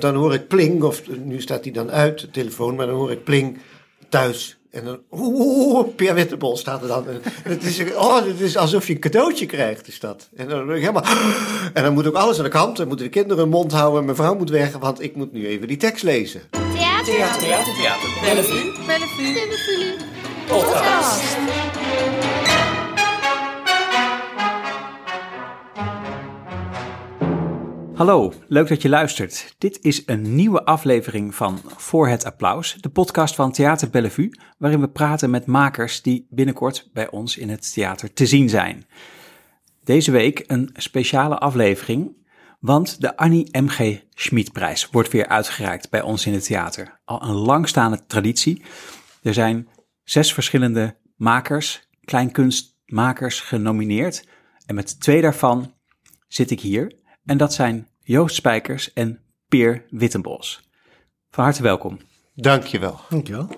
dan hoor ik pling, of nu staat hij dan uit, de telefoon, maar dan hoor ik pling thuis. En dan, oeh, Peer Wittebol staat er dan. En het is, oh, het is alsof je een cadeautje krijgt, is dat. En dan ben ik helemaal, en dan moet ook alles aan de kant. Dan moeten de kinderen hun mond houden, mijn vrouw moet weg, want ik moet nu even die tekst lezen. Theater. Theater, theater, theater. Bellevue. Bellevue. Bellevue. Podcast. Hallo, leuk dat je luistert. Dit is een nieuwe aflevering van Voor het Applaus, de podcast van Theater Bellevue, waarin we praten met makers die binnenkort bij ons in het theater te zien zijn. Deze week een speciale aflevering, want de Annie M.G. Schmidprijs wordt weer uitgereikt bij ons in het theater. Al een langstaande traditie. Er zijn zes verschillende makers, kleinkunstmakers genomineerd. En met twee daarvan zit ik hier. En dat zijn Joost Spijkers en Peer Wittenbos. Van harte welkom. Dankjewel. Dankjewel.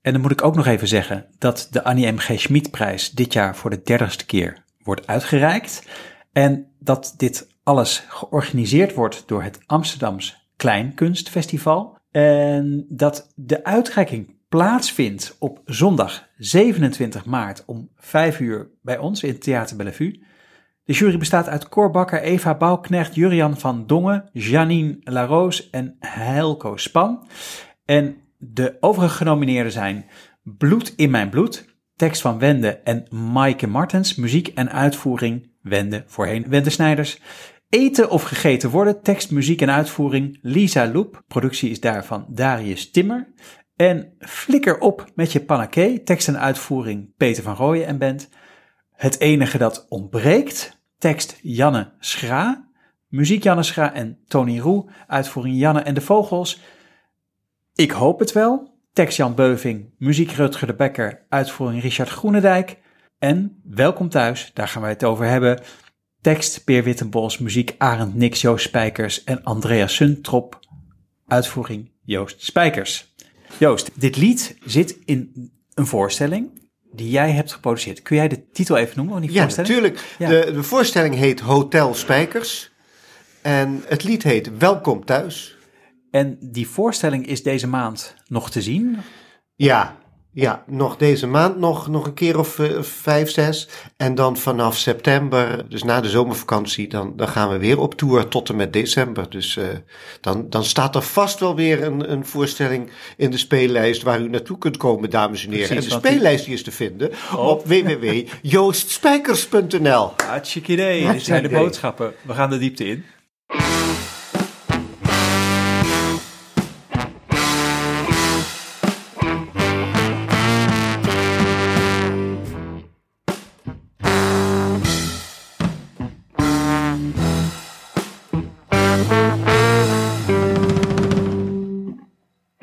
En dan moet ik ook nog even zeggen dat de Annie M.G. Schmidprijs dit jaar voor de dertigste keer wordt uitgereikt. En dat dit alles georganiseerd wordt door het Amsterdams Kleinkunstfestival. En dat de uitreiking plaatsvindt op zondag 27 maart om 5 uur bij ons in het Theater Bellevue. De jury bestaat uit Cor Bakker, Eva Bouwknecht, Jurian van Dongen, Janine Laroos en Heilko Span. En de overige genomineerden zijn Bloed in mijn bloed, tekst van Wende en Maaike Martens, muziek en uitvoering Wende, voorheen Wende Snijders. Eten of gegeten worden, tekst, muziek en uitvoering Lisa Loep, productie is daarvan Darius Timmer. En Flikker op met je panaké, tekst en uitvoering Peter van Rooyen en band. Het enige dat ontbreekt, tekst Janne Schra, muziek Janne Schra en Tony Roe, uitvoering Janne en de Vogels. Ik hoop het wel, tekst Jan Beuving, muziek Rutger de Bekker, uitvoering Richard Groenendijk. En Welkom thuis, daar gaan wij het over hebben. Tekst Peer Wittenbos, muziek Arend Nix, Joost Spijkers en Andreas Suntrop, uitvoering Joost Spijkers. Joost, dit lied zit in een voorstelling die jij hebt geproduceerd. Kun jij de titel even noemen van die Ja, voorstelling? natuurlijk. Ja. De, de voorstelling heet Hotel Spijkers. En het lied heet Welkom thuis. En die voorstelling is deze maand nog te zien. Ja, ja, nog deze maand nog, nog een keer of eh, vijf, zes. En dan vanaf september, dus na de zomervakantie, dan, dan gaan we weer op tour tot en met december. Dus eh, dan, dan staat er vast wel weer een, een voorstelling in de speellijst waar u naartoe kunt komen, dames en heren. Precies, en de speellijst die is te vinden op www.joostspijkers.nl. Hartstikke idee. Dit zijn de boodschappen. We gaan de diepte in.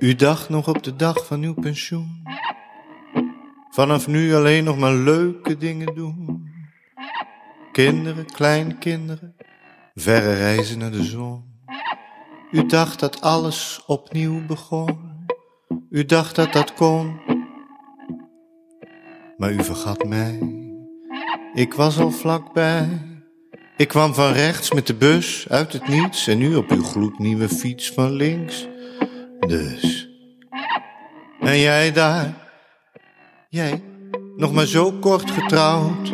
U dacht nog op de dag van uw pensioen. Vanaf nu alleen nog maar leuke dingen doen. Kinderen, kleinkinderen, verre reizen naar de zon. U dacht dat alles opnieuw begon. U dacht dat dat kon. Maar u vergat mij. Ik was al vlakbij. Ik kwam van rechts met de bus uit het niets en nu op uw gloednieuwe fiets van links. Dus. En jij daar, jij, nog maar zo kort getrouwd.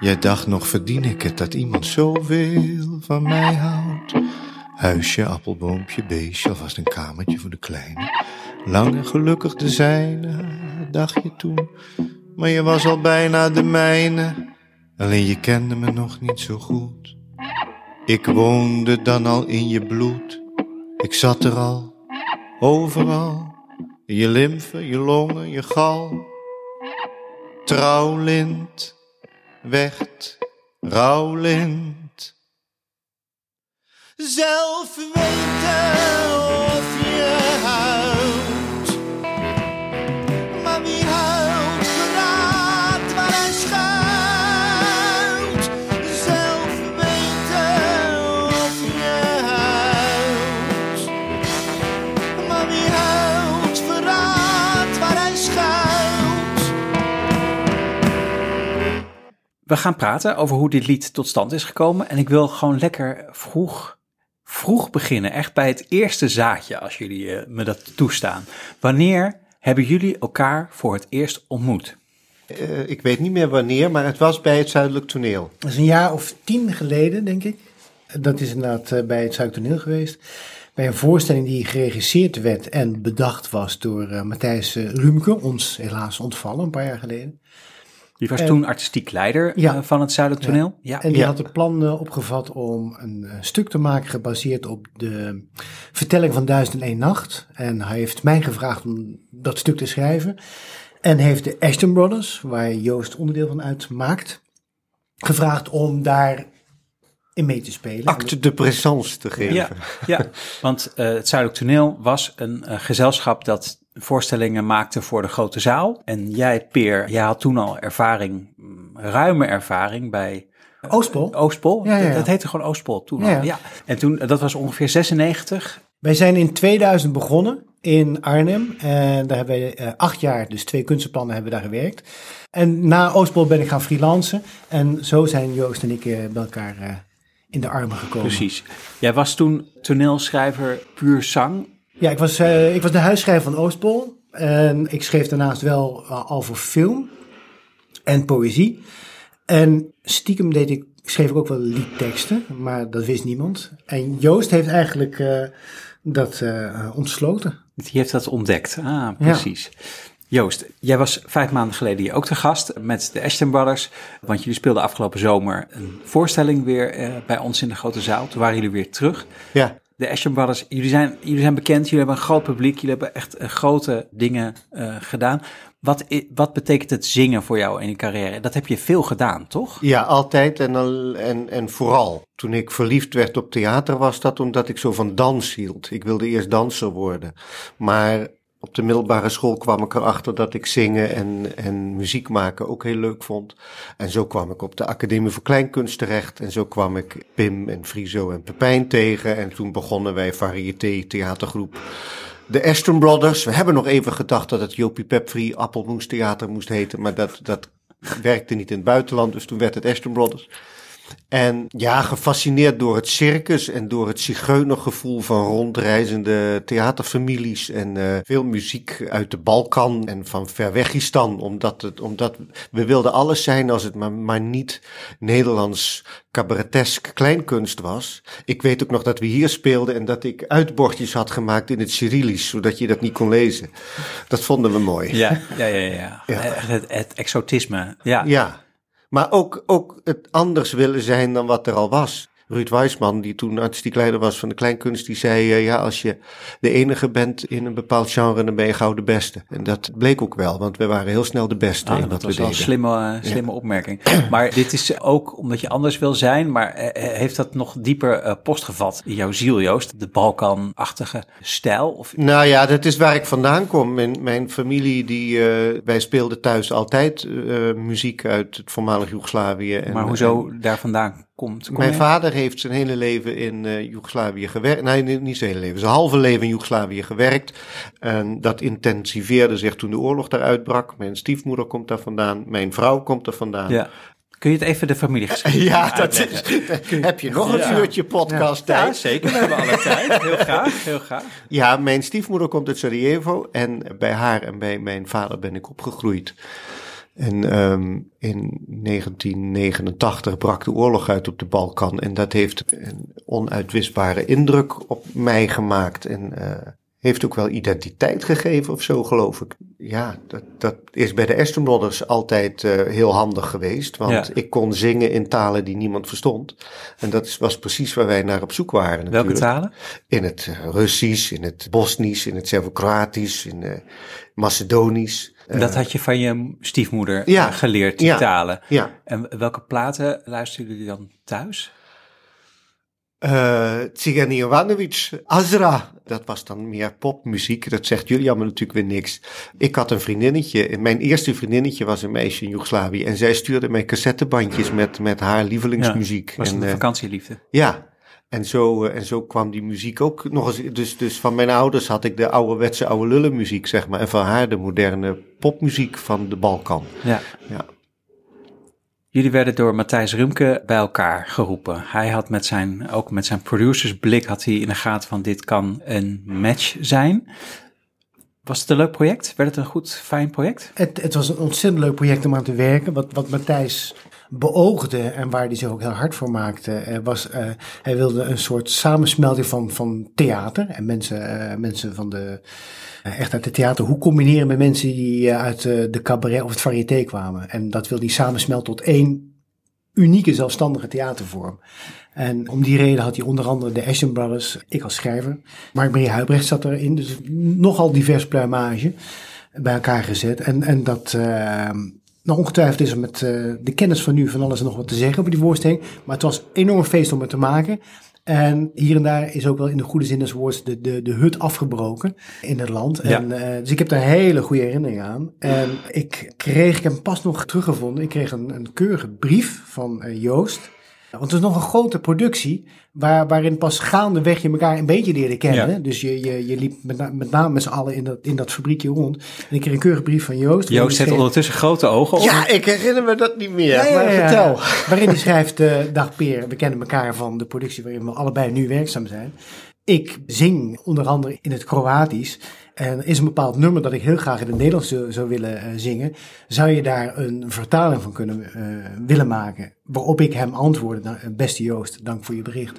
Jij dacht nog verdien ik het dat iemand zoveel van mij houdt. Huisje, appelboompje, beestje, alvast een kamertje voor de kleine. Lang en gelukkig de zijne, dacht je toen. Maar je was al bijna de mijne. Alleen je kende me nog niet zo goed. Ik woonde dan al in je bloed. Ik zat er al, overal. Je lymfe, je longen, je gal. Trouwlint, wecht, rouwlint. Zelf weten of je huilt. Maar wie huilt, verraadt waar We gaan praten over hoe dit lied tot stand is gekomen. En ik wil gewoon lekker vroeg vroeg beginnen, echt bij het eerste zaadje, als jullie eh, me dat toestaan. Wanneer hebben jullie elkaar voor het eerst ontmoet? Eh, ik weet niet meer wanneer, maar het was bij het Zuidelijk Toneel. Dat is een jaar of tien geleden, denk ik. Dat is inderdaad eh, bij het Zuidtoneel geweest. Bij een voorstelling die geregisseerd werd en bedacht was door eh, Matthijs Rumke, ons helaas ontvallen een paar jaar geleden. Die was En- toen artistiek leider Ja. eh, van het Zuidelijk Toneel. Ja. En die Ja. had het plan opgevat om een eh, stuk te maken gebaseerd op de vertelling van Duizend en één Nacht. En hij heeft mij gevraagd om dat stuk te schrijven. En heeft de Ashton Brothers, waar Joost onderdeel van uitmaakt, gevraagd om daar in mee te spelen. Acte de présence te geven. Ja, ja, want eh, het Zuidelijk Toneel was een eh, gezelschap dat voorstellingen maakte voor de grote zaal. En jij, Peer, jij had toen al ervaring, mm, ruime ervaring bij Oostpol. Oostpol. Ja, ja, ja. Dat, heette gewoon Oostpol toen Ja, al. ja. Ja. En toen, eh, dat was ongeveer 96. Wij zijn in 2000 begonnen in Arnhem. En daar hebben we eh, acht jaar, dus twee kunstenplannen, hebben we daar gewerkt. En na Oostpol ben ik gaan freelancen. En zo zijn Joost en ik eh, bij elkaar eh, in de armen gekomen. Precies. Jij was toen toneelschrijver puur zang. Ja, ik was, eh, ik was de huisschrijver van Oostpol. En ik schreef daarnaast wel eh, al voor film en poëzie. En stiekem deed ik, schreef ik ook wel liedteksten, maar dat wist niemand. En Joost heeft eigenlijk eh, dat ontsloten. Die heeft dat ontdekt. Ah, precies. Joost, jij was vijf maanden geleden hier ook te gast met de Ashton Brothers. Want jullie speelden afgelopen zomer een voorstelling weer bij ons in de grote zaal. Toen waren jullie weer terug. Ja. De Ashton Brothers, jullie zijn, jullie zijn bekend, jullie hebben een groot publiek, jullie hebben echt eh, grote dingen eh, gedaan. Wat, wat betekent het zingen voor jou in je carrière? Dat heb je veel gedaan, toch? Ja, altijd en, en, en vooral. Toen ik verliefd werd op theater was dat omdat ik zo van dans hield. Ik wilde eerst danser worden. Maar op de middelbare school kwam ik erachter dat ik zingen en, en muziek maken ook heel leuk vond. En zo kwam ik op de Academie voor Kleinkunst terecht. En zo kwam ik Pim en Friso en Pepijn tegen. En toen begonnen wij variété theatergroep. De Ashton Brothers. We hebben nog even gedacht dat het Jopie Pepfree Appelmoes Theater moest heten. Maar dat, dat werkte niet in het buitenland. Dus toen werd het Ashton Brothers. En ja, gefascineerd door het circus en door het zigeunergevoel van rondreizende theaterfamilies en eh, veel muziek uit de Balkan en van Verwegistan. Omdat, het, omdat we wilden alles zijn als het maar, maar niet Nederlands cabaretesk kleinkunst was. Ik weet ook nog dat we hier speelden en dat ik uitbordjes had gemaakt in het Cyrillisch, zodat je dat niet kon lezen. Dat vonden we mooi. Ja, ja, ja. ja. Ja. Echt Het, het exotisme. Ja. Ja, maar ook, ook het anders willen zijn dan wat er al was. Ruud Wijsman, die toen artistiek leider was van de kleinkunst, die zei: eh, Ja, als je de enige bent in een bepaald genre, dan ben je gauw de beste. En dat bleek ook wel, want we waren heel snel de beste Ah, in dat wat we was wel een slimme, eh, slimme opmerking. Maar dit is ook omdat je anders wil zijn, maar eh, heeft dat nog dieper eh, postgevat in jouw ziel, Joost? De Balkan-achtige stijl? Of, Nou ja, dat is waar ik vandaan kom. Mijn, mijn familie, die, wij speelden thuis altijd muziek uit het voormalig Joegoslavië. En, maar hoezo daar vandaan komt? Kom Mijn je? vader heeft zijn hele leven in eh Joegoslavië gewerkt. Nee, niet- zijn hele leven. Zijn halve leven in Joegoslavië gewerkt. En dat intensiveerde zich toen de oorlog daar uitbrak. Mijn stiefmoeder komt daar vandaan. Mijn vrouw komt er vandaan. Ja. Kun je het even de familiegeschiedenis Ja, dat is. Heb je nog een uurtje podcast Ja, tijd? zeker. We hebben alle tijd. Heel graag, heel graag. Ja, mijn stiefmoeder komt uit Sarajevo en bij haar en bij mijn vader ben ik opgegroeid. En ehm, in 1989 brak de oorlog uit op de Balkan. En dat heeft een onuitwisbare indruk op mij gemaakt. En eh, heeft ook wel identiteit gegeven of zo, geloof ik. Ja, dat, dat is bij de Aston Brothers altijd eh, heel handig geweest, want Ja. ik kon zingen in talen die niemand verstond. En dat was precies waar wij naar op zoek waren. Welke talen? In het eh, Russisch, in het Bosnisch, in het Servo-Kroatisch, in het Macedonisch. Dat had je van je stiefmoeder Ja. geleerd, die Ja. talen. Ja, En welke platen luisteren jullie dan thuis? Uh, Tsigani Jovanovic, Azra. Dat was dan meer popmuziek. Dat zegt jullie allemaal natuurlijk weer niks. Ik had een vriendinnetje. Mijn eerste vriendinnetje was een meisje in Joegoslavië. En zij stuurde mij cassettebandjes met, met haar lievelingsmuziek. Was het en, een eh, vakantieliefde? Ja, en zo, eh, en zo kwam die muziek ook nog eens. Dus, dus van mijn ouders had ik de ouderwetse oude lullenmuziek, zeg maar. En van haar de moderne popmuziek van de Balkan. Ja. Ja. Jullie werden door Matthijs Rumke bij elkaar geroepen. Hij had met zijn, ook met zijn producersblik had hij in de gaten van dit kan een match zijn. Was het een leuk project? Werd het een goed, fijn project? Het, het was een ontzettend leuk project om aan te werken. Wat, wat Matthijs beoogde en waar hij zich ook heel hard voor maakte, eh, was uh, hij wilde een soort samensmelting van, van theater en mensen, uh, mensen van de, echt uit het theater. Hoe combineren met mensen die uit de cabaret of het variété kwamen? En dat wilde hij samensmelten tot één unieke zelfstandige theatervorm. En om die reden had hij onder andere de Ashton Brothers, ik als schrijver. Mark-Marie Huibrecht zat erin, dus nogal divers pluimage bij elkaar gezet. En, en dat, uh, nou ongetwijfeld is er met uh, de kennis van nu van alles en nog wat te zeggen over die voorstelling. Maar het was een enorm feest om het te maken. En hier en daar is ook wel in de goede zin des woords de, de, de hut afgebroken in het land. Ja. En, uh, dus ik heb daar hele goede herinneringen aan. En ik kreeg, ik heb hem pas nog teruggevonden, ik kreeg een, een keurige brief van uh, Joost. Want het is nog een grote productie, waar, waarin pas gaandeweg je elkaar een beetje leerde kennen. Ja. Dus je, je, je liep met, na, met name met z'n allen in dat, in dat fabriekje rond. En ik kreeg een keurige brief van Joost. Joost zet ondertussen grote ogen op. Ja, ik herinner me dat niet meer. ja, maar ja, vertel. Waarin hij schrijft, eh, dag Peer, we kennen elkaar van de productie waarin we allebei nu werkzaam zijn. Ik zing onder andere in het Kroatisch. En is een bepaald nummer dat ik heel graag in het Nederlands zou, zou willen eh, zingen. Zou je daar een vertaling van kunnen eh, willen maken? Waarop ik hem antwoordde, nou, eh, beste Joost, dank voor je bericht.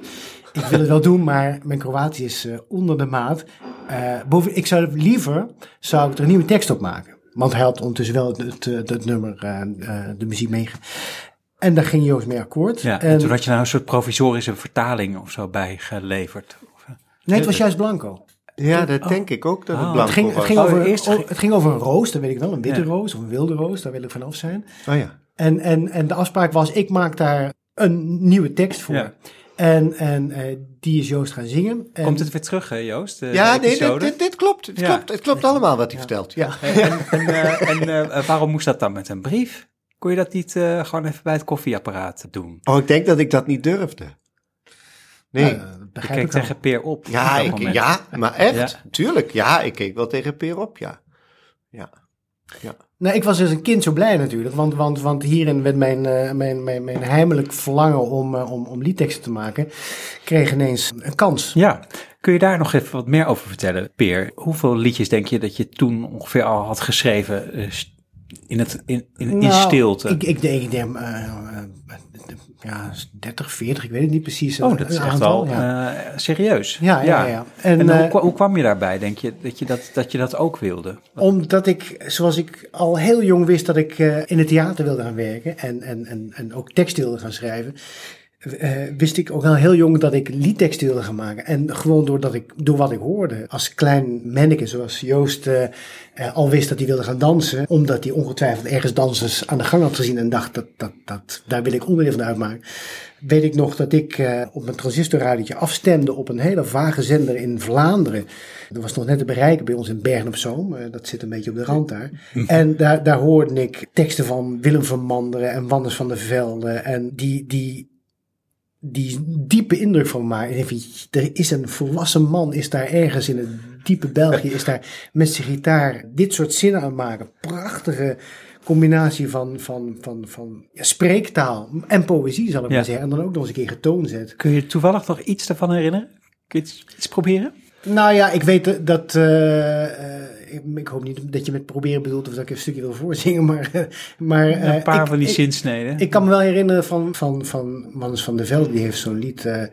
Ik wil het wel doen, maar mijn Kroatisch is onder de maat. Boven, ik zou liever, zou ik er een nieuwe tekst op maken. Want hij had ondertussen wel het, het, het, nummer, de muziek meege. En daar ging Joost mee akkoord. Ja, en en, toen had je nou een soort provisorische vertaling of zo bijgeleverd. Nee, het was juist Blanco. Ja, dat denk ik ook dat het Oh. blanco Het ging, was. het, ging Oh, over, eerst oh, het ging over een roos, dat weet ik wel. Een witte Ja. roos of een wilde roos, daar wil ik vanaf zijn. Oh ja. En, en, en de afspraak was, ik maak daar een nieuwe tekst voor. Ja. En, en eh, die is Joost gaan zingen. En, Komt het weer terug, hè, Joost? de- Ja, de nee, dit, dit, dit klopt. Het Ja. klopt, het klopt allemaal wat hij vertelt. Ja. En, en, eh, en eh, waarom moest dat dan met een brief? Kon je dat niet eh, gewoon even bij het koffieapparaat doen? Oh, ik denk dat ik dat niet durfde. Nee. Keek ik wel. tegen Peer op. ja, op dat ik, moment. ja, maar echt. Ja. Tuurlijk. Ja, ik keek wel tegen Peer op, ja. Ja. Nou, ik was dus een kind zo blij natuurlijk, want, want, want hierin werd mijn, eh, mijn, mijn, mijn heimelijk verlangen om, eh, om, om liedteksten te maken, kreeg ineens een kans. Ja, kun je daar nog even wat meer over vertellen, Peer? Hoeveel liedjes denk je dat je toen ongeveer al had geschreven eh, in, het, in, in, in Nou, stilte? Ik, ik denk, ik denk eh, eh, ja, 30, 40, ik weet het niet precies. oh, dat is echt wel ja. eh, serieus. Ja, ja, ja. En, En, hoe, eh, hoe kwam je daarbij, denk je, dat je dat, dat, je dat ook wilde? Omdat ik, zoals ik al heel jong wist dat ik eh, in het theater wilde gaan werken en, en, en, en ook tekst wilde gaan schrijven, eh, wist ik ook al heel jong dat ik liedteksten wilde gaan maken. En gewoon doordat ik, door wat ik hoorde als klein manneke, zoals Joost eh, eh, al wist dat hij wilde gaan dansen, omdat hij ongetwijfeld ergens dansers aan de gang had gezien en dacht dat, dat, dat daar wil ik onderdeel van uitmaken. Weet ik nog dat ik op mijn transistorradiotje afstemde op een hele vage zender in Vlaanderen. Dat was nog net te bereiken bij ons in Bergen op Zoom. Dat zit een beetje op de rand daar. En daar, daar hoorde ik teksten van Willem van Manderen en Wanders van der Velde. En die, die, die diepe indruk van mij. Er is een volwassen man, is daar ergens in het diepe België, is daar met zijn gitaar dit soort zinnen aan maken. Prachtige combinatie van, van, van, van ja, spreektaal en poëzie, zal ik Ja. maar zeggen. En dan ook nog eens een keer getoonzet. Kun je toevallig nog iets daarvan herinneren? Kun je iets, iets proberen? Nou ja, ik weet dat- dat. eh, eh, ik, hoop niet dat je met proberen bedoelt of dat ik een stukje wil voorzingen, maar. eh, maar een paar ik- van die zinsneden. Ik kan me wel herinneren van, van, van Mans van der Velde, die heeft zo'n lied. eh,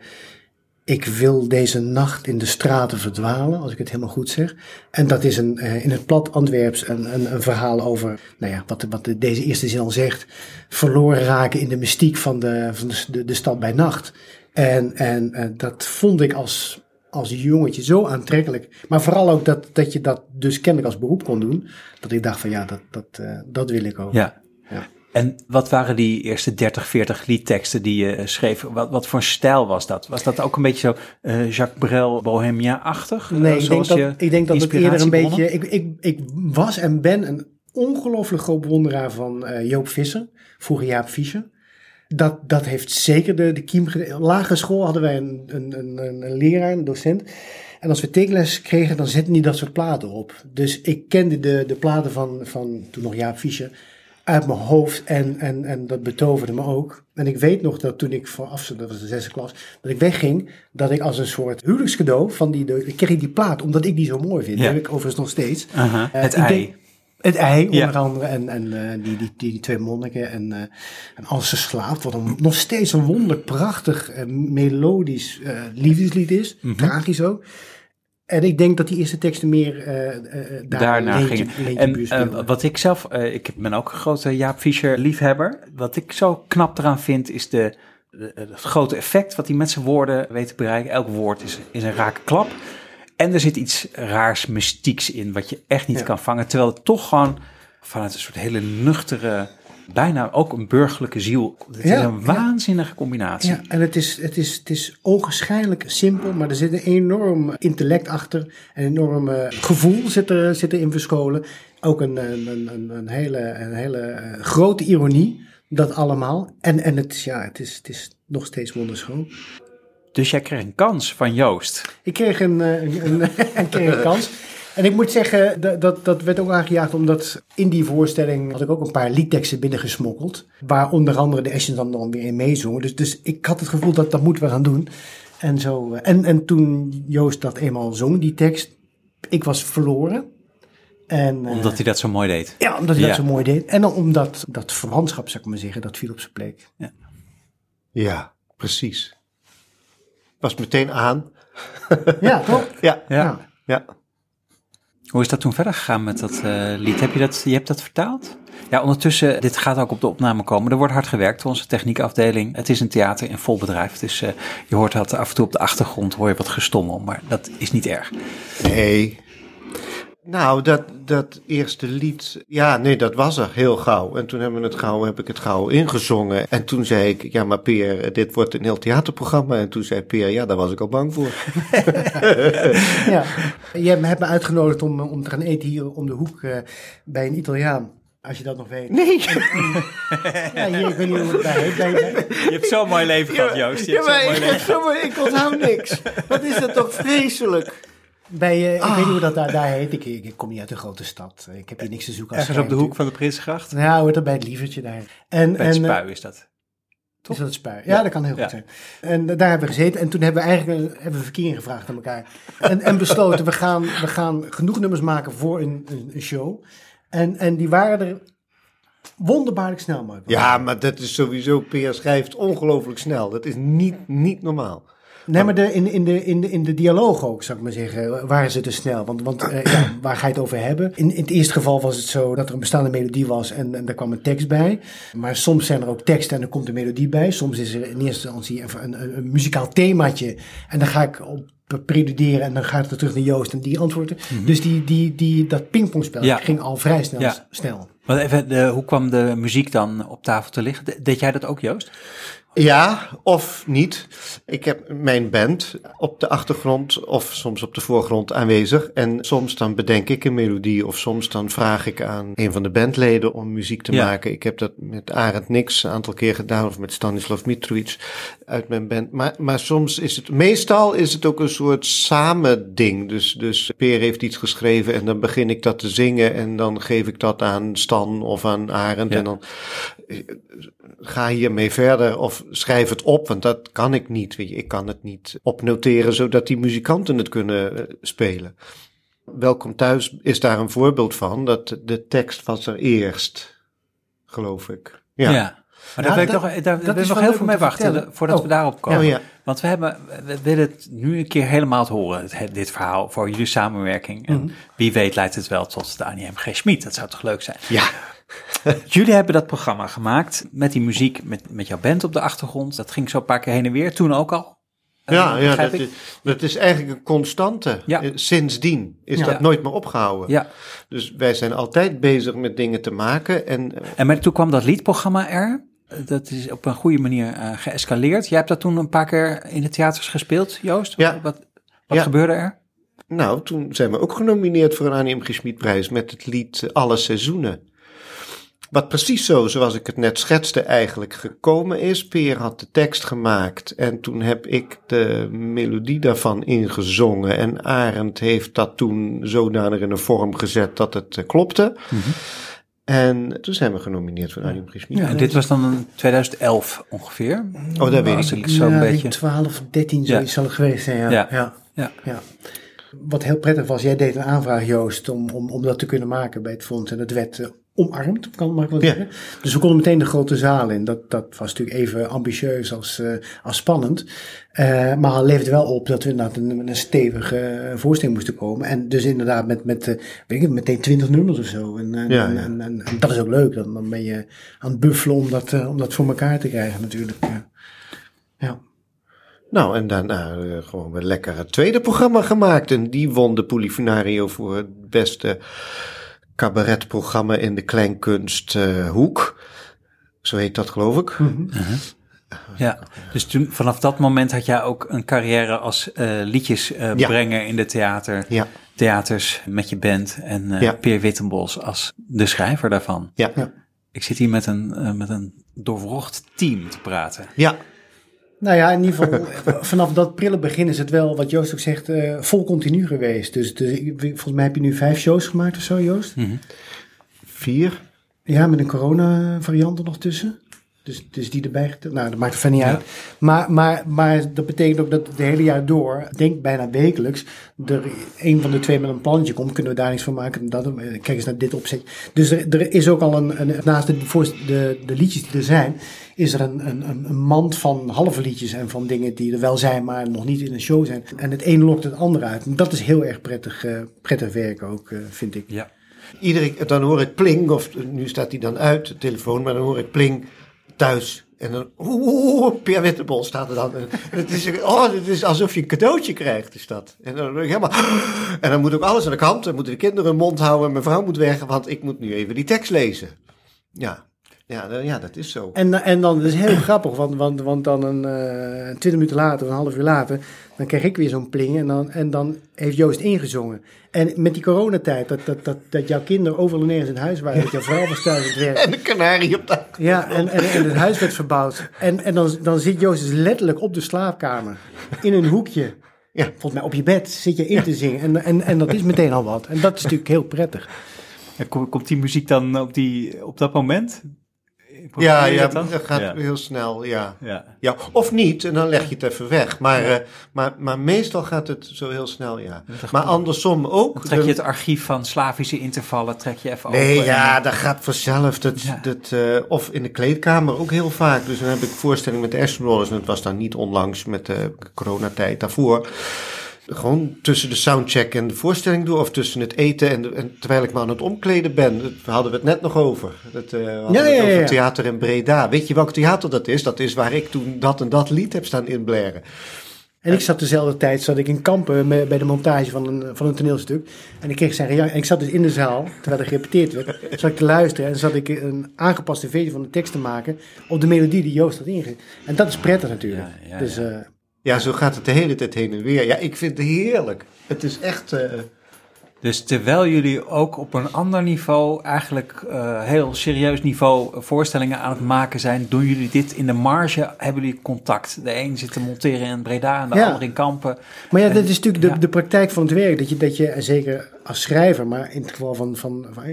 ik wil deze nacht in de straten verdwalen, als ik het helemaal goed zeg. En dat is een, eh, in het plat Antwerps een, een, een verhaal over, nou ja, wat, wat de- deze eerste zin al zegt. Verloren raken in de mystiek van de, van de, de, de stad bij nacht. En, en dat vond ik als, als jongetje zo aantrekkelijk. Maar vooral ook dat, dat je dat dus kennelijk als beroep kon doen. Dat ik dacht van ja, dat, dat, eh, dat wil ik ook. Ja. Ja. En wat waren die eerste 30, 40 liedteksten die je eh, schreef? Wat, wat voor stijl was dat? Was dat ook een beetje zo eh, Jacques Brel, Bohemia-achtig? Nee, ik denk dat, ik denk dat het eerder een beetje. Ik, ik, ik was en ben een ongelooflijk groot bewonderaar van Joop Visser, vroeger Jaap Fischer. Dat, dat heeft zeker de, de kiem lagere school hadden wij een, een, een, een, leraar, een docent. En als we tekenles kregen, dan zette hij dat soort platen op. Dus ik kende de, de platen van, van toen nog Jaap Fischer uit mijn hoofd en, en, en dat betoverde me ook. En ik weet nog dat toen ik vanaf, dat was de zesde klas, dat ik wegging, dat ik als een soort huwelijkscadeau van die, de, ik kreeg die plaat, omdat ik die zo mooi vind. Ja. Die heb ik overigens nog steeds. Eh, het ei. denk- het ei, Ja. onder andere. En, en eh, die, die, die, die twee monniken. En, eh en als ze slaapt, wat een, nog steeds een wonderlijk prachtig, eh, melodisch liefdeslied is. Mhm. Tragisch ook. En ik denk dat die eerste teksten meer daar Daarna leentje- gingen. leentje En wat ik zelf, ik ben ook een grote Jaap Fischer liefhebber. Wat ik zo knap eraan vind, is de, de- het grote effect wat hij met zijn woorden weet te bereiken. Elk woord is, is een rake klap. En er zit iets raars, mystieks in, wat je echt niet Ja. kan vangen. Terwijl het toch gewoon vanuit een soort hele nuchtere, bijna ook een burgerlijke ziel. Het is een waanzinnige combinatie. Ja, en het is, het, is, het is ogenschijnlijk simpel, maar er zit een enorm intellect achter. Een enorm eh, gevoel zit, er, zit erin verscholen. Ook een, een, een, een hele, een hele eh, grote ironie, dat allemaal. En, en het, is, ja, het, is, het is nog steeds wonderschoon. Dus jij kreeg een kans van Joost. Ik kreeg een, eh, een, een, kreeg een kans. En ik moet zeggen, dat, dat, dat werd ook aangejaagd omdat in die voorstelling had ik ook een paar liedteksten binnengesmokkeld. Waar onder andere de Ashton dan nog weer in meezongen. Dus, dus ik had het gevoel dat dat moeten we gaan doen. En, zo, eh, en, en toen Joost dat eenmaal zong, die tekst, ik was verloren. En, eh, Omdat hij dat zo mooi deed. ja, omdat hij Ja. dat zo mooi deed. En dan omdat dat verwantschap, zou ik maar zeggen, dat viel op zijn plek. Ja, precies. Was meteen aan. Ja, toch? Ja, Ja. ja. Hoe is dat toen verder gegaan met dat eh, lied? Heb je dat, je hebt dat vertaald? Ja, ondertussen, dit gaat ook op de opname komen. Er wordt hard gewerkt door onze techniekafdeling. Het is een theater in vol bedrijf. Dus eh, je hoort dat af en toe op de achtergrond hoor je wat gestommel. Maar dat is niet erg. Nee. Nou, dat, dat eerste lied, ja, nee, dat was er heel gauw. En toen hebben we het gauw, heb ik het gauw ingezongen. En toen zei ik, ja, maar Peer, dit wordt een heel theaterprogramma. En toen zei Peer, ja, daar was ik al bang voor. Ja, jij hebt me uitgenodigd om, om te gaan eten hier om de hoek eh, bij een Italiaan. Als je dat nog weet. Nee, Ja, hier, ik weet niet hoe het heet. Bij, bij- Je hebt zo'n mooi leven gehad, Joost. Je ja, maar mooi ik, heb zo, maar ik onthoud niks. Wat is dat toch vreselijk? Bij eh, ik weet niet hoe dat daar, daar heet. Ik, ik, kom niet uit een grote stad. Ik heb hier niks te zoeken. als Ergens op de hoek van de Prinsengracht. natuurlijk. Ja, hoort er bij het lievertje daar. En, Bij het en, eh, spui is dat. Is dat het spui? Ja, dat kan heel Ja. goed zijn. En eh, daar hebben we gezeten. En toen hebben we eigenlijk een, hebben we verkering gevraagd aan elkaar. En, en besloten, we gaan, we gaan genoeg nummers maken voor een, een, een show. En, en die waren er wonderbaarlijk snel, Mark. Ja, maar dat is sowieso, Peer schrijft ongelooflijk snel. Dat is niet, niet normaal. Nee, maar de, in, in, de, in, de, in de dialoog ook, zou ik maar zeggen, waren ze te snel. Want, want eh, ja, waar ga je het over hebben? In, in het eerste geval was het zo dat er een bestaande melodie was en, en daar kwam een tekst bij. Maar soms zijn er ook teksten en er komt een melodie bij. Soms is er in eerste instantie even een, een, een muzikaal themaatje. En dan ga ik op preluderen en dan gaat het terug naar Joost en die antwoorden. Dus die, die, die, dat pingpongspel Ja. ging al vrij snel. Ja. snel. Maar even, de, hoe kwam de muziek dan op tafel te liggen? De- deed jij dat ook, Joost? Ja, of niet. Ik heb mijn band op de achtergrond of soms op de voorgrond aanwezig. En soms dan bedenk ik een melodie of soms dan vraag ik aan een van de bandleden om muziek te Ja. maken. Ik heb dat met Arend Nix een aantal keer gedaan of met Stanislav Mitrovic uit mijn band. Maar, maar soms is het, meestal is het ook een soort samen ding. Dus, dus Peer heeft iets geschreven en dan begin ik dat te zingen en dan geef ik dat aan Stan of aan Arend Ja. en dan ga hiermee verder of schrijf het op, want dat kan ik niet. Weet je, ik kan het niet opnoteren zodat die muzikanten het kunnen eh, spelen. Welkom thuis is daar een voorbeeld van, dat de tekst was er eerst, geloof ik. Ja. Maar daar wil ik dat- nog, daar dat wil nog heel veel mee te wachten vertellen. voordat Oh. we daarop komen. Oh ja. Want we, hebben, we willen het nu een keer helemaal te horen, het- dit verhaal, voor jullie samenwerking. En Mhm. wie weet leidt het wel tot de Annie M. G. Schmid. Dat zou toch leuk zijn? Ja. Jullie hebben dat programma gemaakt met die muziek, met, met jouw band op de achtergrond. Dat ging zo een paar keer heen en weer, toen ook al. Eh, Ja, ja dat, is, dat is eigenlijk een constante. Ja. Eh, Sindsdien is Ja. dat nooit meer opgehouden. Ja, Dus wij zijn altijd bezig met dingen te maken. En eh, en maar toen kwam dat liedprogramma er. Dat is op een goede manier eh, geëscaleerd. Jij hebt dat toen een paar keer in de theaters gespeeld, Joost? Ja. Wat, wat Ja. gebeurde er? nou, toen zijn we ook genomineerd voor een Annie M. G. Schmid-prijs met het lied Alle Seizoenen. Wat precies zo, zoals ik het net schetste, eigenlijk gekomen is. Peer had de tekst gemaakt en toen heb ik de melodie daarvan ingezongen. En Arend heeft dat toen zodanig in een vorm gezet dat het eh, klopte. En toen zijn we genomineerd voor. Schmid. Ja, en dit was dan in 2011 ongeveer. Oh, dat weet ik zo'n ja, beetje... 12, 13 zoiets zal het geweest zijn, ja. Ja. Ja. Ja. Ja. Wat heel prettig was, jij deed een aanvraag, Joost, om, om, om dat te kunnen maken bij het fonds. En het werd eh, omarmd, kan mag ik wel Ja. zeggen. Dus we konden meteen de grote zaal in. Dat, dat was natuurlijk even ambitieus als, eh, als spannend. Eh, maar het leverde wel op dat we inderdaad een, stevige eh, voorstelling moesten komen. En dus inderdaad met, met eh, weet ik, meteen 20 nummers of zo. En, en, Ja, en, ja. en, en- en dat is ook leuk. Dan, dan ben je aan het buffelen om dat, om dat voor elkaar te krijgen natuurlijk. Ja. ja. Nou, en daarna eh, gewoon een lekker het tweede programma gemaakt. En die won de Polifinario voor het beste cabaretprogramma in de kleinkunst eh, hoek. Zo heet dat, geloof ik. Ja, dus toen, vanaf dat moment had jij ook een carrière als eh liedjesbrenger in de theater, Ja, theaters met je band en eh Ja. Peer Wittenbos als de schrijver daarvan. ja, Ja. Ik zit hier met een, eh, met een doorwrocht team te praten. ja. Nou ja, in ieder geval, vanaf dat prille begin is het wel, wat Joost ook zegt, eh, vol continu geweest. Dus, dus volgens mij heb je nu vijf shows gemaakt of zo, Joost? Vier. Ja, met een corona-variant er nog tussen. Dus, dus die erbij geteld. Nou, dat maakt er verder niet uit. Maar, maar, maar dat betekent ook dat het hele jaar door, ik denk bijna wekelijks, er een van de twee met een plannetje komt. Kunnen we daar niks van maken? Dat, kijk eens naar dit opzet. Dus er, er is ook al een, een naast de, voor- de, de liedjes die er zijn, is er een, een, een- een mand van halve liedjes en van dingen die er wel zijn, maar nog niet in een show zijn. En het een lokt het ander uit. En dat is heel erg prettig, eh, prettig werk ook, eh, vind ik. Ja. Iedere, dan hoor ik pling, of nu staat hij dan uit, de telefoon, maar dan hoor ik pling thuis. En dan, oeh, Peer Wittebol staat er dan. En het is, oh, het is alsof je een cadeautje krijgt, is dat. En dan ben ik helemaal, en dan moet ook alles aan de kant, dan moeten de kinderen hun mond houden, en mijn vrouw moet weg, want ik moet nu even die tekst lezen. Ja, ja, ja dat is zo. En, en dan, dat is heel grappig, want, want, want dan een eh 20 minuten later, of een half uur later, dan krijg ik weer zo'n pling en dan, en dan heeft Joost ingezongen. En met die coronatijd, dat, dat, dat, dat jouw kinderen overal en nergens in huis waren, dat jouw vrouw was thuis aan het werk. En de kanarie op de Ja, en, en, en het huis werd verbouwd. En, en dan, dan zit Joost dus letterlijk op de slaapkamer, in een hoekje. Ja. Volgens mij op je bed zit je in te zingen. En, en, en dat is meteen al wat. En dat is natuurlijk heel prettig. En kom- komt die muziek dan op, die, op dat moment? Ja, ja, dat gaat Ja. heel snel, ja. Ja. Ja, of niet, en dan leg je het even weg. Maar, eh, maar, maar meestal gaat het zo heel snel, ja. Maar andersom ook. Dan trek je het archief van Slavische intervallen, trek je even Nee, open. ja, en- dat gaat vanzelf. Dat, Ja. dat, eh, of in de kleedkamer ook heel vaak. Dus dan heb ik voorstelling met de Ashton Brothers. En dat was dan niet onlangs met de coronatijd daarvoor. Gewoon tussen de soundcheck en de voorstelling door. Of tussen het eten en, de- en terwijl ik maar aan het omkleden ben. Dat hadden we het net nog over. Dat, eh, we hadden Ja, het ja, ja, over ja. theater in Breda. Weet je welk theater dat is? Dat is waar ik toen dat en dat lied heb staan inblaren. En ik zat dezelfde tijd zat ik in Kampen me- bij de montage van een, van een toneelstuk. En ik kreeg zijn reactie. En ik zat dus in de zaal, terwijl er gerepeteerd werd, zat ik te luisteren. En zat ik een aangepaste versie van de tekst te maken op de melodie die Joost had ingezet. En dat is prettig natuurlijk. Ja, ja, dus ja. Ja, zo gaat het de hele tijd heen en weer. Ja, ik vind het heerlijk. Het is echt... eh, Dus terwijl jullie ook op een ander niveau, eigenlijk eh, heel serieus niveau, eh, voorstellingen aan het maken zijn, doen jullie dit in de marge? Hebben jullie contact? De een zit te monteren in Breda en de Ja. ander in Kampen. Maar ja, En- dat is natuurlijk de, ja. de praktijk van het werk. Dat je, dat je, zeker als schrijver, maar in het geval van, van, van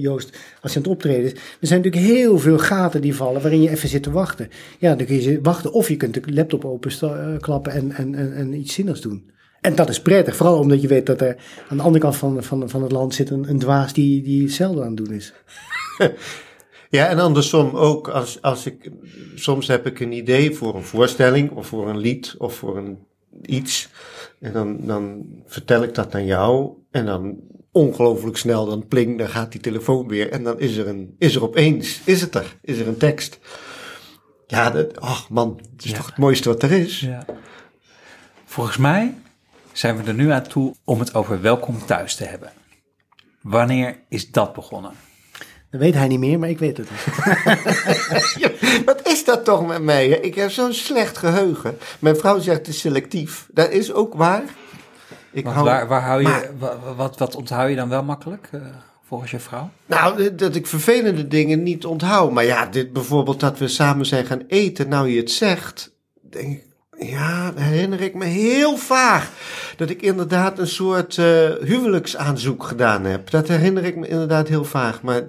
Joost, als je aan het optreden is. Er zijn natuurlijk heel veel gaten die vallen waarin je even zit te wachten. Ja, dan kun je wachten of je kunt de laptop openklappen en, en, en, en iets zinnigs doen. En dat is prettig, vooral omdat je weet dat er aan de andere kant van, van, van het land zit een, een dwaas die, die hetzelfde aan het doen is. Ja, en andersom ook. Als, als ik, soms heb ik een idee voor een voorstelling of voor een lied of voor een iets. En dan, dan vertel ik dat aan jou. En dan ongelooflijk snel, dan pling, dan gaat die telefoon weer. En dan is er, een, is er opeens, is het er, is er een tekst. Ja, dat, ach man, het is Ja. toch het mooiste wat er is. Ja. Volgens mij zijn we er nu aan toe om het over welkom thuis te hebben. Wanneer is dat begonnen? Dat weet hij niet meer, maar ik weet het. Ja, wat is dat toch met mij? hè? Ik heb zo'n slecht geheugen. Mijn vrouw zegt het is selectief. Dat is ook waar. Ik hou- waar, waar hou je, maar- wa- wat, wat onthoud je dan wel makkelijk, eh, volgens je vrouw? Nou, dat ik vervelende dingen niet onthoud. Maar ja, dit bijvoorbeeld dat we samen zijn gaan eten. Nou, je het zegt. Denk ik, ja, herinner ik me heel vaag. Dat ik inderdaad een soort eh, huwelijksaanzoek gedaan heb. Dat herinner ik me inderdaad heel vaag. Maar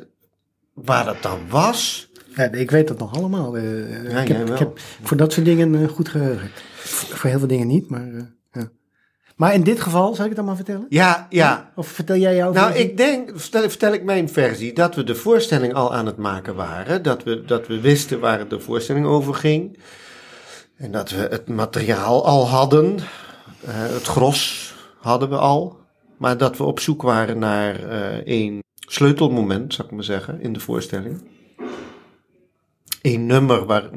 waar dat dan was. Ja, ik weet dat nog allemaal. Eh, Ja, ik, heb, ik heb voor dat soort dingen een goed geheugen. Voor heel veel dingen niet, maar... eh, ja. Maar in dit geval, zal ik het dan maar vertellen? Ja, ja. Of vertel jij jouw Nou, versie? ik denk, vertel, vertel ik mijn versie, dat we de voorstelling al aan het maken waren. Dat we, dat we wisten waar de voorstelling over ging. En dat we het materiaal al hadden. Eh, het gros hadden we al. Maar dat we op zoek waren naar eh één sleutelmoment, zou ik maar zeggen, in de voorstelling. Eén nummer waar,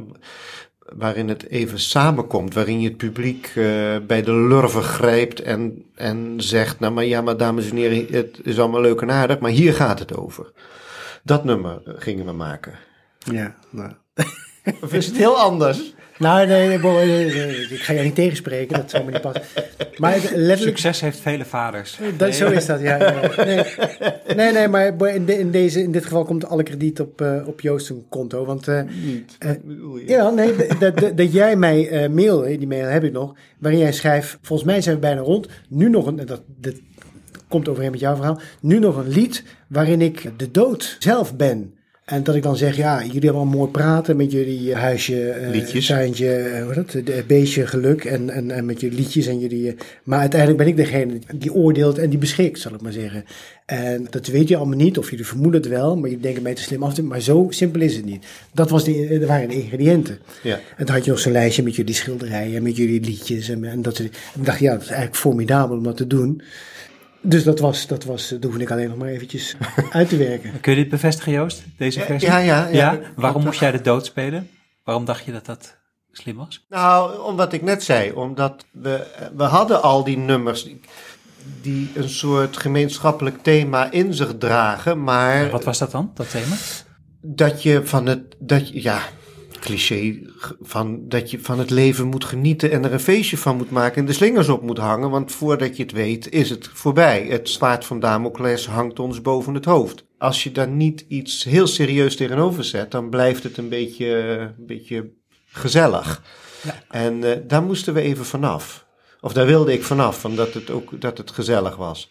waarin het even samenkomt, waarin je het publiek eh, bij de lurven grijpt en, en zegt, nou maar ja, maar dames en heren, het is allemaal leuk en aardig, maar hier gaat het over. Dat nummer gingen we maken. Ja, nou... Of is het heel anders? Nou, nee, nee, bo- nee, nee, ik ga jou niet tegenspreken, dat zou me niet passen. Maar letterlijk, Succes heeft vele vaders. dat, zo is dat, ja. ja. Nee, nee, nee maar in, de- in, deze, in dit geval komt alle krediet op, eh, op Joost zijn konto. Want eh, Niet. Eh, je? ja, nee, dat, jij mij eh mail, die mail heb ik nog, waarin jij schrijft, volgens mij zijn we bijna rond, nu nog een, dat, dat komt overeen met jouw verhaal, nu nog een lied waarin ik de dood zelf ben. En dat ik dan zeg, ja, jullie hebben al mooi praten met jullie eh, huisje, Liedjes. tuintje, eh, dat, de beestje geluk en, en, en met jullie liedjes en jullie... maar uiteindelijk ben ik degene die oordeelt en die beschikt, zal ik maar zeggen. En dat weet je allemaal niet, of jullie vermoeden het wel, maar jullie denken mij te slim af te. Maar zo simpel is het niet. Dat was de, dat waren de ingrediënten. Ja. En dan had je nog zo'n lijstje met jullie schilderijen, met jullie liedjes en, en dat soort. En ik dacht, ja, dat is eigenlijk formidabel om dat te doen. Dus dat was, dat was, dat hoefde ik alleen nog maar eventjes uit te werken. Kun je dit bevestigen, Joost? Deze Ja, versie? ja, ja, ja. Waarom moest jij de dood spelen? Waarom dacht je dat dat slim was? Nou, om wat ik net zei, omdat we, we hadden al die nummers die, die een soort gemeenschappelijk thema in zich dragen, maar Wat was dat dan, dat thema? dat je van het, dat je, ja, cliché, van, dat je van het leven moet genieten en er een feestje van moet maken en de slingers op moet hangen, want voordat je het weet is het voorbij. Het zwaard van Damocles hangt ons boven het hoofd. Als je daar niet iets heel serieus tegenover zet, dan blijft het een beetje, een beetje gezellig. Ja. En eh, daar moesten we even vanaf. Of daar wilde ik vanaf, van dat het ook dat het gezellig was.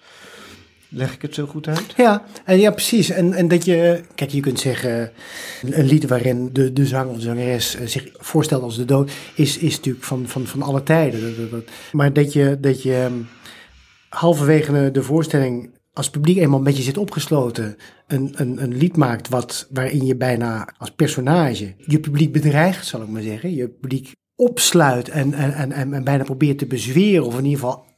Leg ik het zo goed uit? Ja, en ja, precies. En, en dat je, kijk, je kunt zeggen, een lied waarin de, de zanger of de zangeres eh, zich voorstelt als de dood, is, is natuurlijk van, van, van alle tijden. Maar dat je, dat je ehm, halverwege de voorstelling, als publiek eenmaal met je zit opgesloten, een, een, een lied maakt wat, waarin je bijna als personage je publiek bedreigt, zal ik maar zeggen. Je publiek opsluit en, en, en en bijna probeert te bezweren, of in ieder geval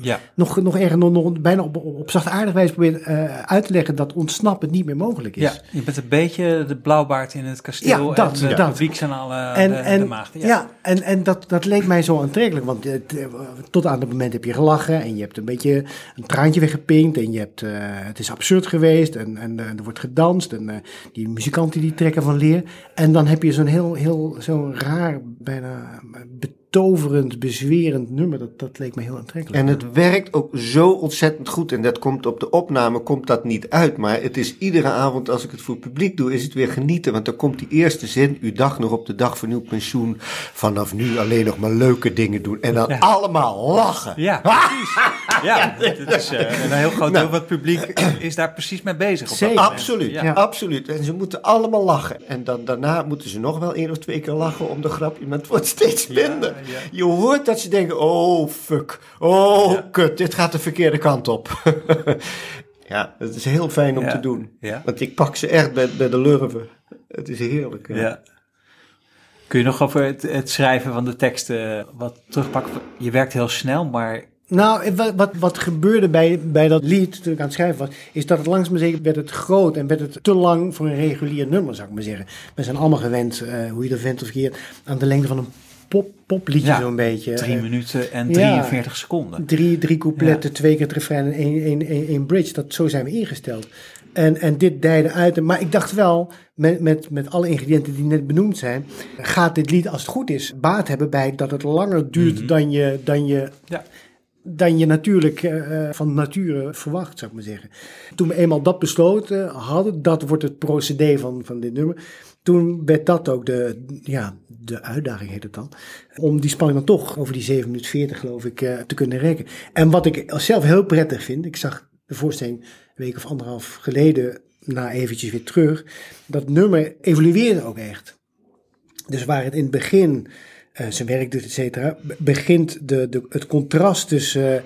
Ja. nog, nog erger, nog, nog bijna op, op, op zachtaardig wijze proberen eh, uit te leggen dat ontsnappen niet meer mogelijk is. ja, je bent een beetje de blauwbaard in het kasteel Ja, dat, en de dat. publiek zijn alle En, de, en, de maagden. ja. en, en dat, dat leek mij zo aantrekkelijk, want het, eh, tot aan het moment heb je gelachen en je hebt een beetje een traantje weggepinkt en je hebt, eh, het is absurd geweest en, en eh, er wordt gedanst en eh, die muzikanten die trekken van leer. En dan heb je zo'n heel, heel zo'n raar, bijna betoverend, bezwerend nummer, dat, dat leek me heel aantrekkelijk. En het werkt ook zo ontzettend goed. En dat komt op de opname komt dat niet uit. Maar het is iedere avond als ik het voor publiek doe, is het weer genieten. Want dan komt die eerste zin, u dacht nog op de dag van uw pensioen. Vanaf nu alleen nog maar leuke dingen doen. En dan Ja. allemaal lachen. Ja, precies. Ja, dit is eh, een heel groot Nou. deel van het publiek is daar precies mee bezig. Op Zeker. Absoluut, Ja. absoluut. En ze moeten allemaal lachen. En dan, daarna moeten ze nog wel één of twee keer lachen om de grapje. Maar het wordt steeds minder. Je hoort dat ze denken, oh fuck, oh kut, dit gaat de verkeerde kant op. ja, het is heel fijn om te doen. Ja. Want ik pak ze echt bij, bij de lurven. Het is heerlijk. ja. Kun je nog over het, het schrijven van de teksten wat terugpakken? Je werkt heel snel, maar Nou, wat, wat, wat gebeurde bij, bij dat lied toen ik aan het schrijven was, is dat het langzaam maar zeker werd het groot en werd het te lang voor een regulier nummer, zou ik maar zeggen. We zijn allemaal gewend, eh, hoe je dat vindt of verkeerd, aan de lengte van een pop, popliedje Ja, zo'n beetje. drie Eh, minuten en ja. 43 seconden. Drie, drie coupletten, twee keer het refrein en één, één, één, één bridge. Dat, zo zijn we ingesteld. En, en dit dijde uit. Maar ik dacht wel, met, met, met alle ingrediënten die net benoemd zijn, gaat dit lied, als het goed is, baat hebben bij dat het langer duurt dan, je, dan, je, Ja. dan je natuurlijk eh, van nature verwacht, zou ik maar zeggen. Toen we eenmaal dat besloten hadden, dat wordt het procedé van, van dit nummer. Toen werd dat ook de, ja, de uitdaging, heet het dan. Om die spanning dan toch over die 7 minuten 40, geloof ik, eh, te kunnen rekken. En wat ik zelf heel prettig vind, ik zag de voorstelling een week of anderhalf geleden na eventjes weer terug. Dat nummer evolueerde ook echt. Dus waar het in het begin eh, zijn werk doet, et cetera, be- begint de, de, het contrast tussen eh,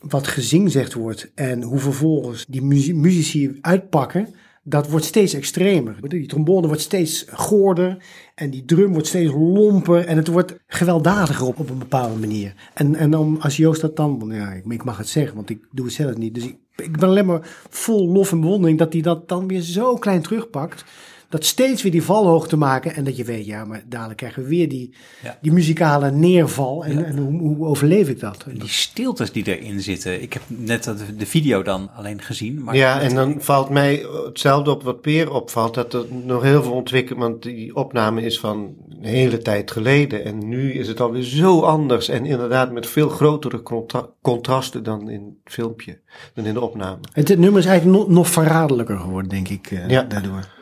wat gezingzegd wordt en hoe vervolgens die muzici uitpakken, dat wordt steeds extremer. Die trombone wordt steeds goorder en die drum wordt steeds lomper en het wordt gewelddadiger op, op een bepaalde manier. En, en om, als Joost dat dan, ja, ik, ik mag het zeggen, want ik doe het zelf niet. Dus ik, ik ben alleen maar vol lof en bewondering dat hij dat dan weer zo klein terugpakt. Dat steeds weer die valhoogte maken en dat je weet, ja, maar dadelijk krijgen we weer die, Ja. die muzikale neerval. En, en hoe, hoe overleef ik dat? Die stiltes die erin zitten. Ik heb net dat- de video dan alleen gezien. Maar Ja, en dan valt mij hetzelfde op wat Peer opvalt, dat er nog heel veel ontwikkelt, want die opname is van een hele tijd geleden. En nu is het alweer zo anders en inderdaad met veel grotere contra- contrasten dan in het filmpje, dan in de opname. Het, het nummer is eigenlijk nog, nog verraderlijker geworden, denk ik, eh, Ja. daardoor.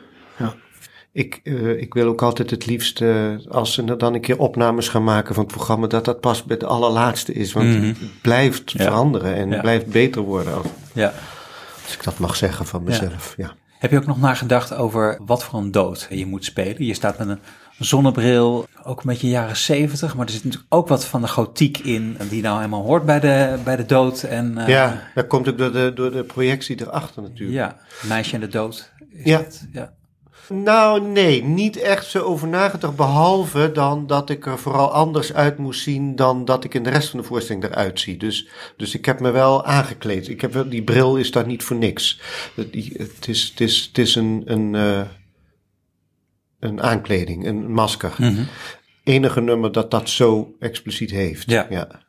Ik, eh, ik wil ook altijd het liefst, als ze dan een keer opnames gaan maken van het programma, dat dat pas bij de allerlaatste is. Want Mhm. het blijft Ja. veranderen en Ja. blijft beter worden, als, ja. als ik dat mag zeggen van mezelf. Ja. Heb je ook nog nagedacht over wat voor een dood je moet spelen? Je staat met een zonnebril, ook een beetje jaren zeventig, maar er zit natuurlijk ook wat van de gotiek in, die nou helemaal hoort bij de, bij de dood. En, eh, ja, dat komt ook door de, door de projectie erachter natuurlijk. Ja, Meisje en de Dood. Is Ja. ja. Nou, nee, niet echt zo over nagedacht. Behalve dan dat ik er vooral anders uit moest zien dan dat ik in de rest van de voorstelling eruit zie. Dus, dus ik heb me wel aangekleed. Ik heb wel, die bril is daar niet voor niks. Het, het is, het is, het is een, een, eh, een aankleding, een masker. Mhm. Enige nummer dat dat zo expliciet heeft. Ja. ja.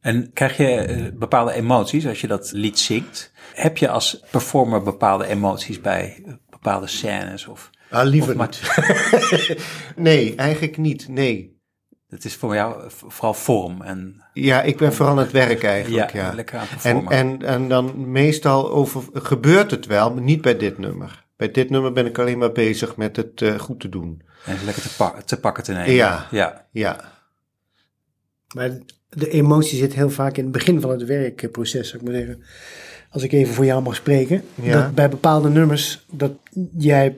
En krijg je eh, bepaalde emoties als je dat lied zingt? Heb je als performer bepaalde emoties bij bepaalde scènes? Of, Ah, liever Of niet. nee, eigenlijk niet. Nee. het is voor jou vooral vorm en Ja, ik ben vooral aan het werk eigenlijk. ja, Ja, lekker aan het En, en, en dan meestal over, gebeurt het wel, maar niet bij dit nummer. Bij dit nummer ben ik alleen maar bezig met het eh, goed te doen. En het lekker te, pa- te pakken te nemen. Ja. ja. Ja, Maar de emotie zit heel vaak in het begin van het werkproces, zou ik maar zeggen. Als ik even voor jou mag spreken. Ja. Dat bij bepaalde nummers, dat jij,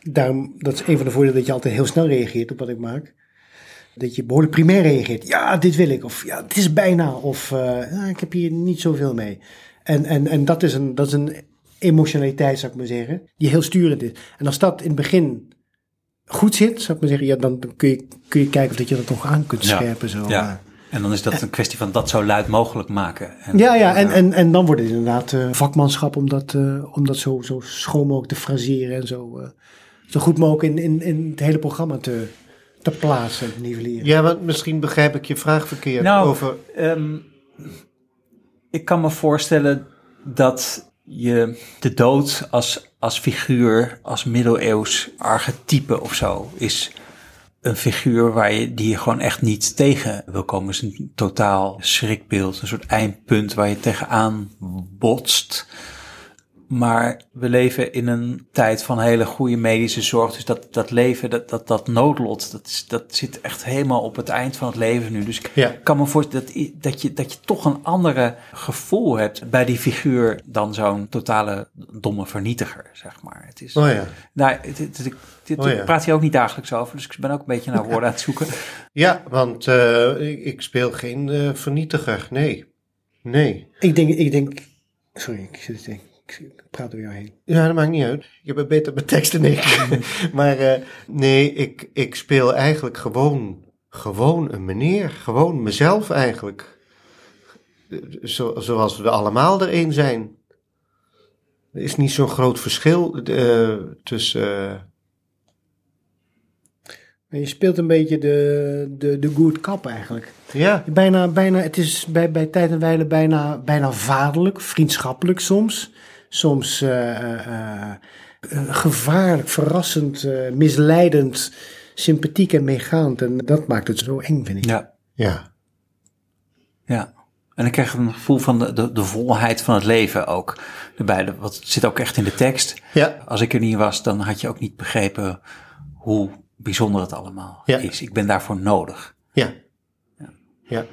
daarom, dat is een van de voordelen dat je altijd heel snel reageert op wat ik maak. Dat je behoorlijk primair reageert. Ja, dit wil ik. Of ja, het is bijna. Of eh, ik heb hier niet zoveel mee. En, en, en dat, is een, dat is een emotionaliteit, zou ik maar zeggen, die heel sturend is. En als dat in het begin goed zit, zou ik maar zeggen, ja, dan kun je, kun je kijken of dat je dat nog aan kunt Ja. scherpen. Zo. Ja. Eh. En dan is dat een kwestie van dat zo luid mogelijk maken. En, Ja, ja, en, en, en dan wordt het inderdaad eh, vakmanschap om dat, eh, om dat zo, zo schoon mogelijk te fraseren en zo, eh, zo goed mogelijk in, in, in het hele programma te, te plaatsen nivelleren. ja want misschien begrijp ik je vraag verkeerd Nou, over... Ehm, ik kan me voorstellen dat je de dood als, als figuur, als middeleeuws archetype of zo, is een figuur waar je, die je gewoon echt niet tegen wil komen. Het is een totaal schrikbeeld, een soort eindpunt waar je tegenaan botst. Maar we leven in een tijd van hele goede medische zorg. Dus dat, dat leven, dat, dat, dat noodlot, dat, is, dat zit echt helemaal op het eind van het leven nu. Dus ik Ja. kan me voorstellen dat, dat, je, dat je toch een andere gevoel hebt bij die figuur dan zo'n totale domme vernietiger, zeg maar. Het is, Oh ja. nou, het, het- het- ik- dit, Oh ja. ik praat hier ook niet dagelijks over, dus ik ben ook een beetje naar woorden aan het zoeken. Ja, want eh, ik, ik speel geen eh, vernietiger, nee. Nee. Ik denk, ik denk, sorry, ik, zit, ik, ik praat door jou heen. Ja, dat maakt niet uit. Je bent beter met tekst dan ik. maar eh, nee, ik, ik speel eigenlijk gewoon, gewoon een meneer. Gewoon mezelf eigenlijk. Zo, zoals we allemaal er een zijn. Er is niet zo'n groot verschil eh, tussen... eh, je speelt een beetje de, de, de good cop eigenlijk. ja, Bijna, bijna, het is bij, bij tijd en wijle bijna, bijna vaderlijk, vriendschappelijk soms. Soms eh, eh, eh, gevaarlijk, verrassend, eh, misleidend, sympathiek en meegaand. En dat maakt het zo eng, vind ik. Ja, ja. ja. En ik krijg een gevoel van de, de, de volheid van het leven ook erbij. Het zit ook echt in de tekst. Ja, Als ik er niet was, dan had je ook niet begrepen hoe bijzonder het allemaal Ja. is. Ik ben daarvoor nodig. ja. Ja.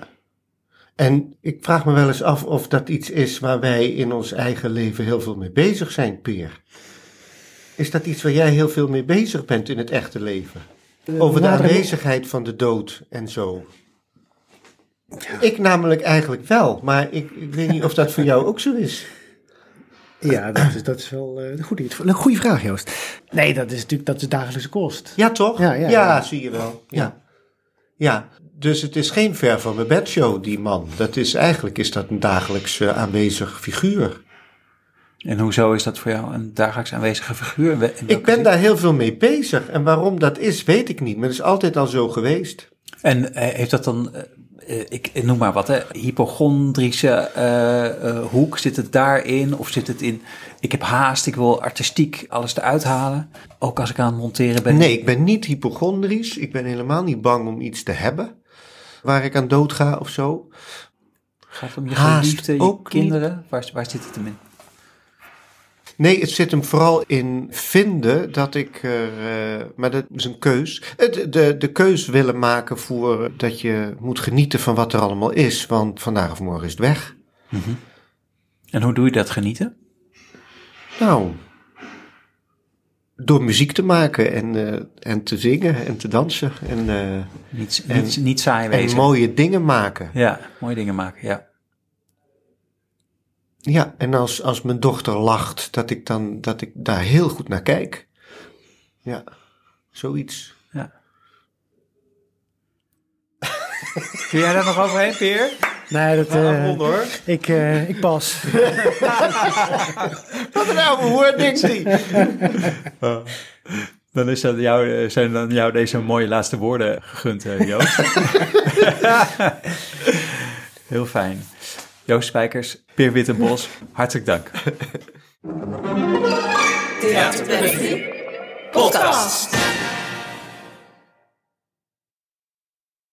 En ik vraag me wel eens af of dat iets is waar wij in ons eigen leven heel veel mee bezig zijn, Peer. Is dat iets waar jij heel veel mee bezig bent in het echte leven? Over de nadere- aanwezigheid van de dood en zo. Ik namelijk eigenlijk wel, maar ik, ik weet niet of dat voor jou ook zo is. Ja, dat is, dat is wel eh, een, goede, een goede vraag, Joost. Nee, dat is natuurlijk dat is dagelijkse kost. Ja, toch? Ja, ja, ja. zie je wel. Ja. ja. Dus het is geen ver van mijn bedshow, die man. Dat is eigenlijk is dat een dagelijks eh, aanwezig figuur. En hoezo is dat voor jou een dagelijks aanwezige figuur? Ik ben daar heel veel mee bezig. En waarom dat is, weet ik niet. Maar het is altijd al zo geweest. En eh, heeft dat dan, eh, ik, noem maar wat, hè, hypochondrische hoek, zit het daarin? Of zit het in, ik heb haast, ik wil artistiek alles eruit halen? Ook als ik aan het monteren ben. Nee, ik ben niet hypochondrisch. Ik ben helemaal niet bang om iets te hebben. Waar ik aan dood ga of zo. Gaat het om je geliefde, je ook kinderen? Waar, waar zit het hem in? Nee, het zit hem vooral in vinden dat ik er, eh, maar dat is een keus, de, de, de keus willen maken voor dat je moet genieten van wat er allemaal is, want vandaag of morgen is het weg. En hoe doe je dat genieten? Nou, door muziek te maken en, eh, en te zingen en te dansen en, eh, Niet, En- niet, niet saai en wezen. mooie dingen maken. Ja, mooie dingen maken, ja. Ja, en als, als mijn dochter lacht, dat ik dan dat ik daar heel goed naar kijk. Ja, zoiets. ja. Kun jij daar nog overheen, Peer? Nee, dat, eh, hoor. ik, eh, ik pas. Wat een oude woord, denkt hij. Dan is dat jou, eh, zijn dan jou deze mooie laatste woorden gegund, eh, Joost. Heel fijn. Joost Spijkers, Peer Wittenbos, hartelijk dank. Theater Bellevue podcast.